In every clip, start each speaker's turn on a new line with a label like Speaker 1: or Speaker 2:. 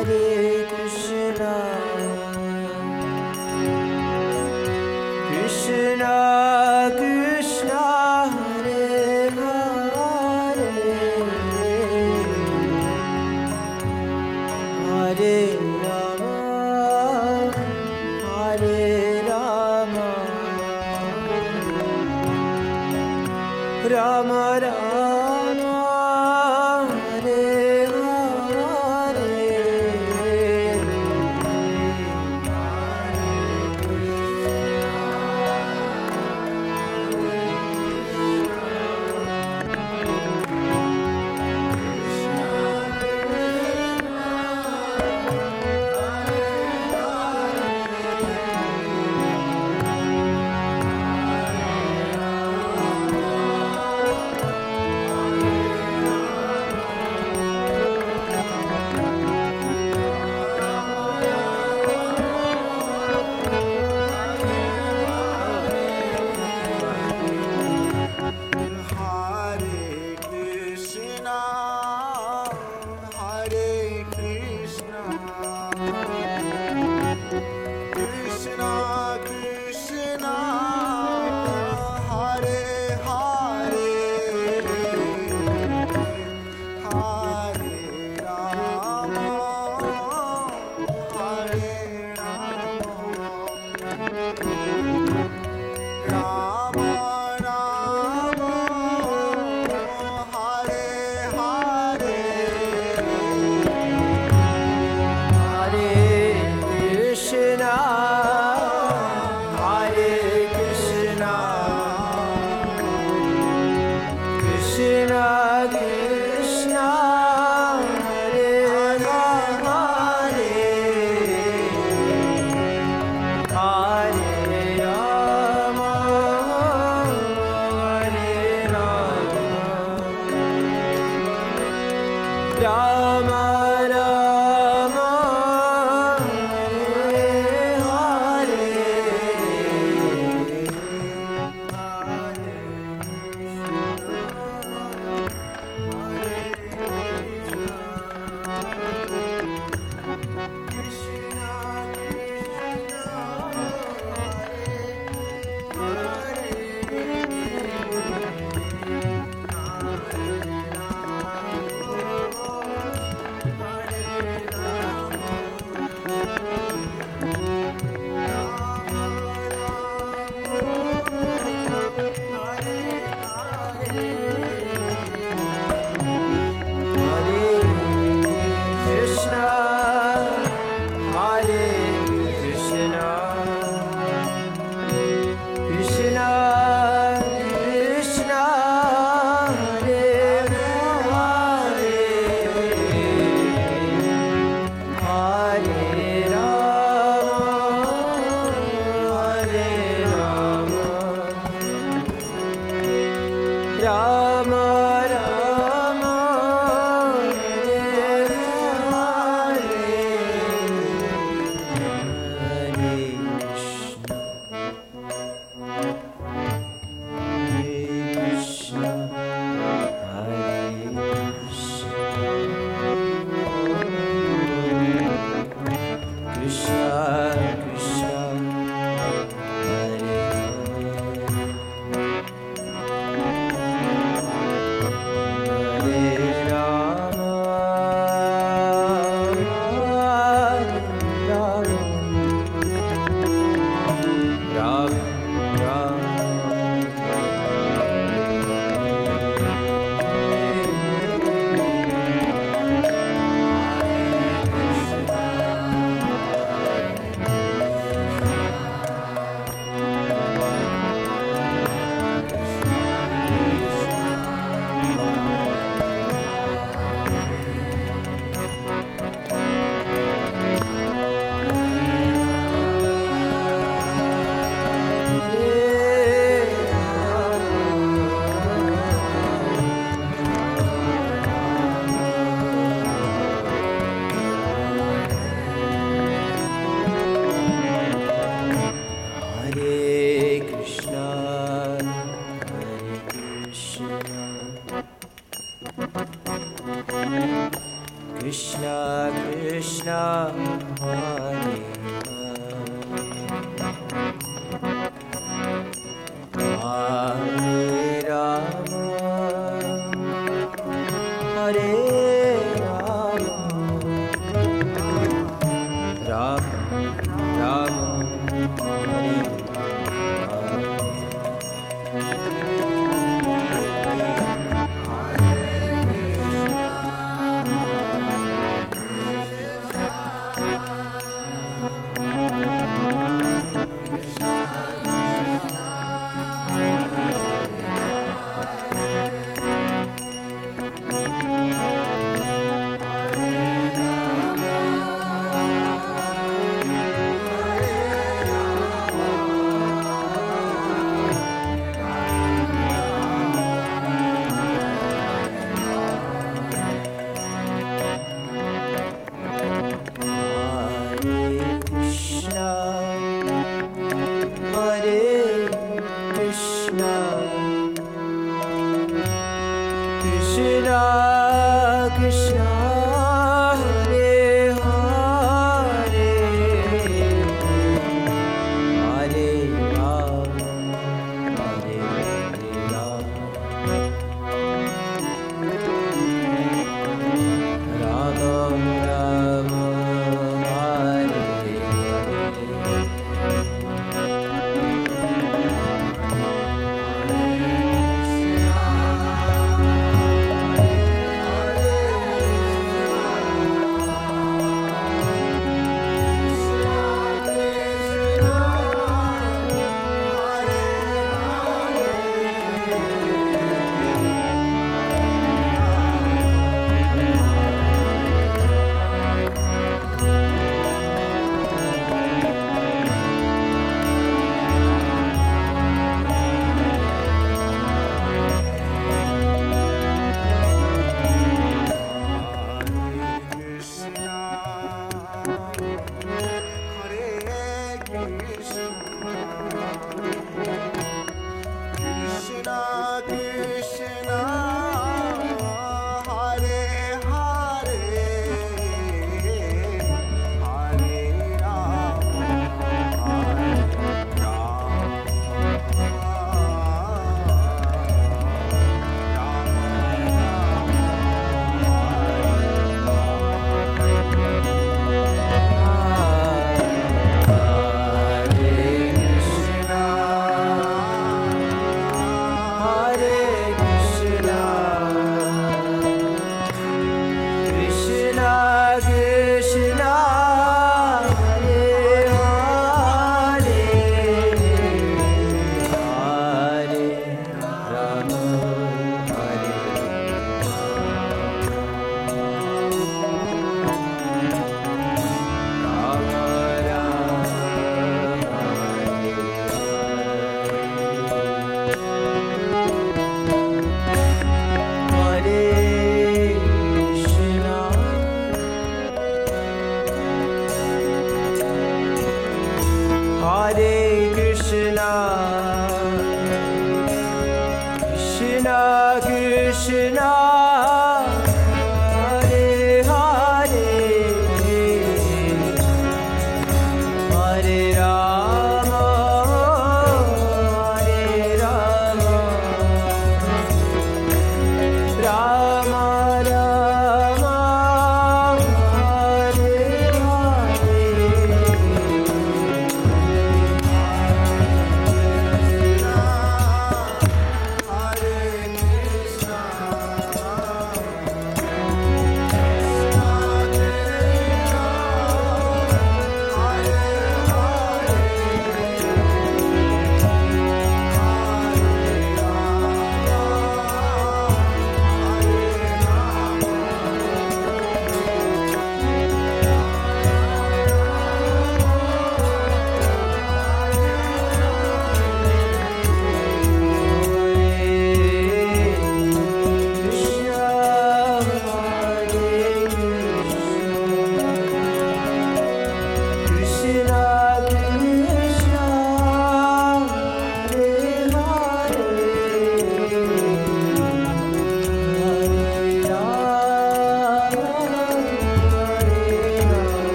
Speaker 1: Hare Krishna. Krishna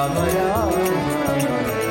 Speaker 1: Rama Rama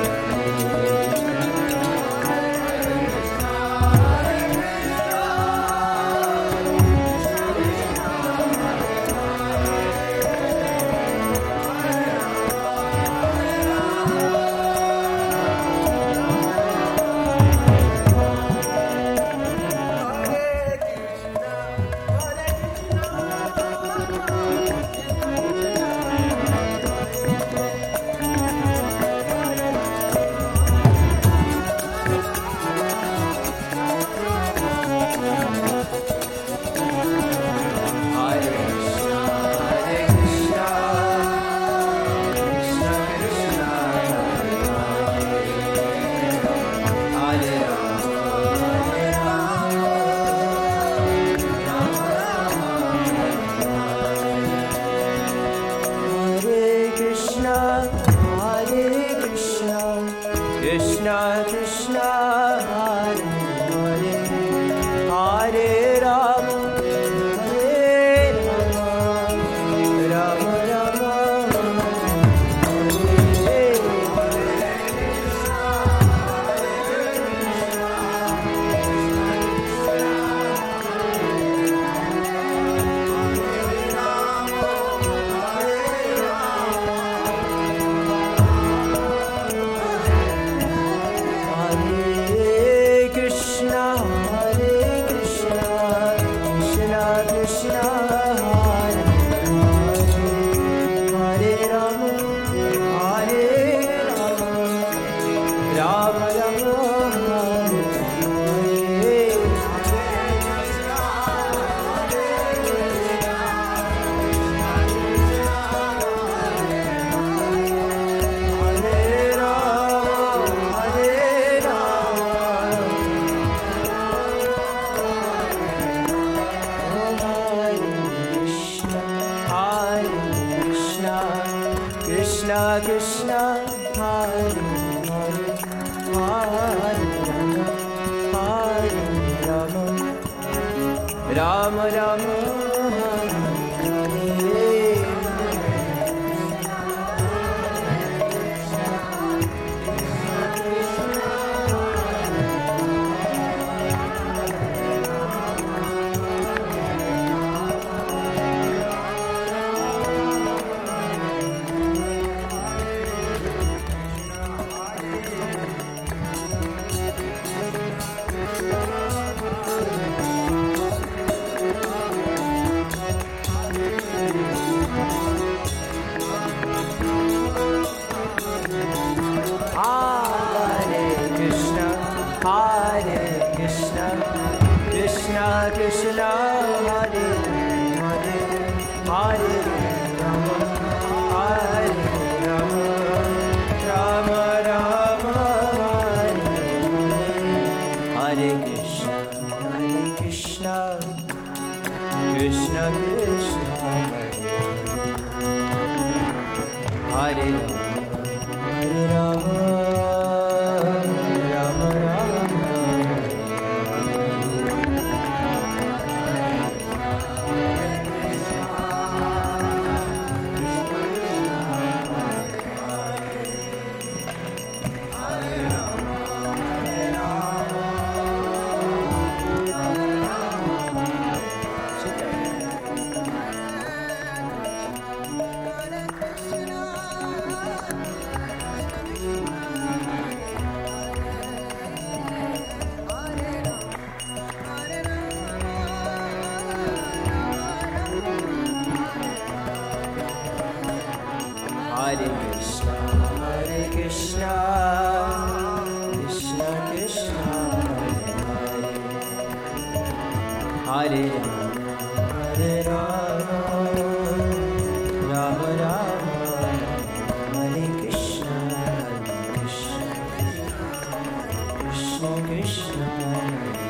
Speaker 1: Krishna Krishna,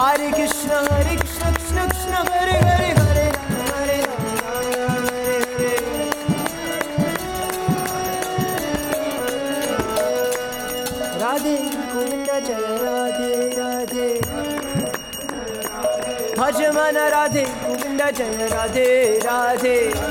Speaker 1: Hare Krishna, Hare Krishna, Krishna Krishna, Hare Hare, Hare Hare. Radhe Govinda Jaya Radhe Radhe Bhajamana Radhe Govinda Jaya Radhe Radhe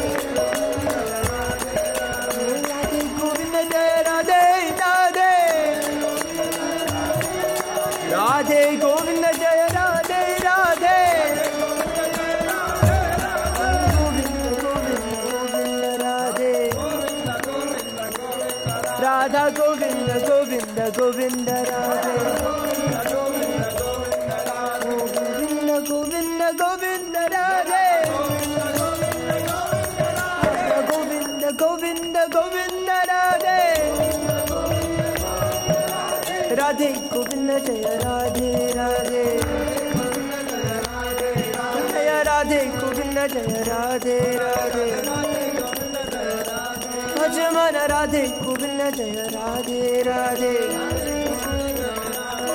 Speaker 1: Govinda Govinda Radhe Govinda Govinda Govinda Radhe Govinda Govinda Govinda Radhe Radhe Govinda Jaya Radhe Radhe Jaya Radhe Radhe. Jay, Radhe, Govinda Jaya Radhe Radhe Bhajamana Radhe Govinda Jaya Radhe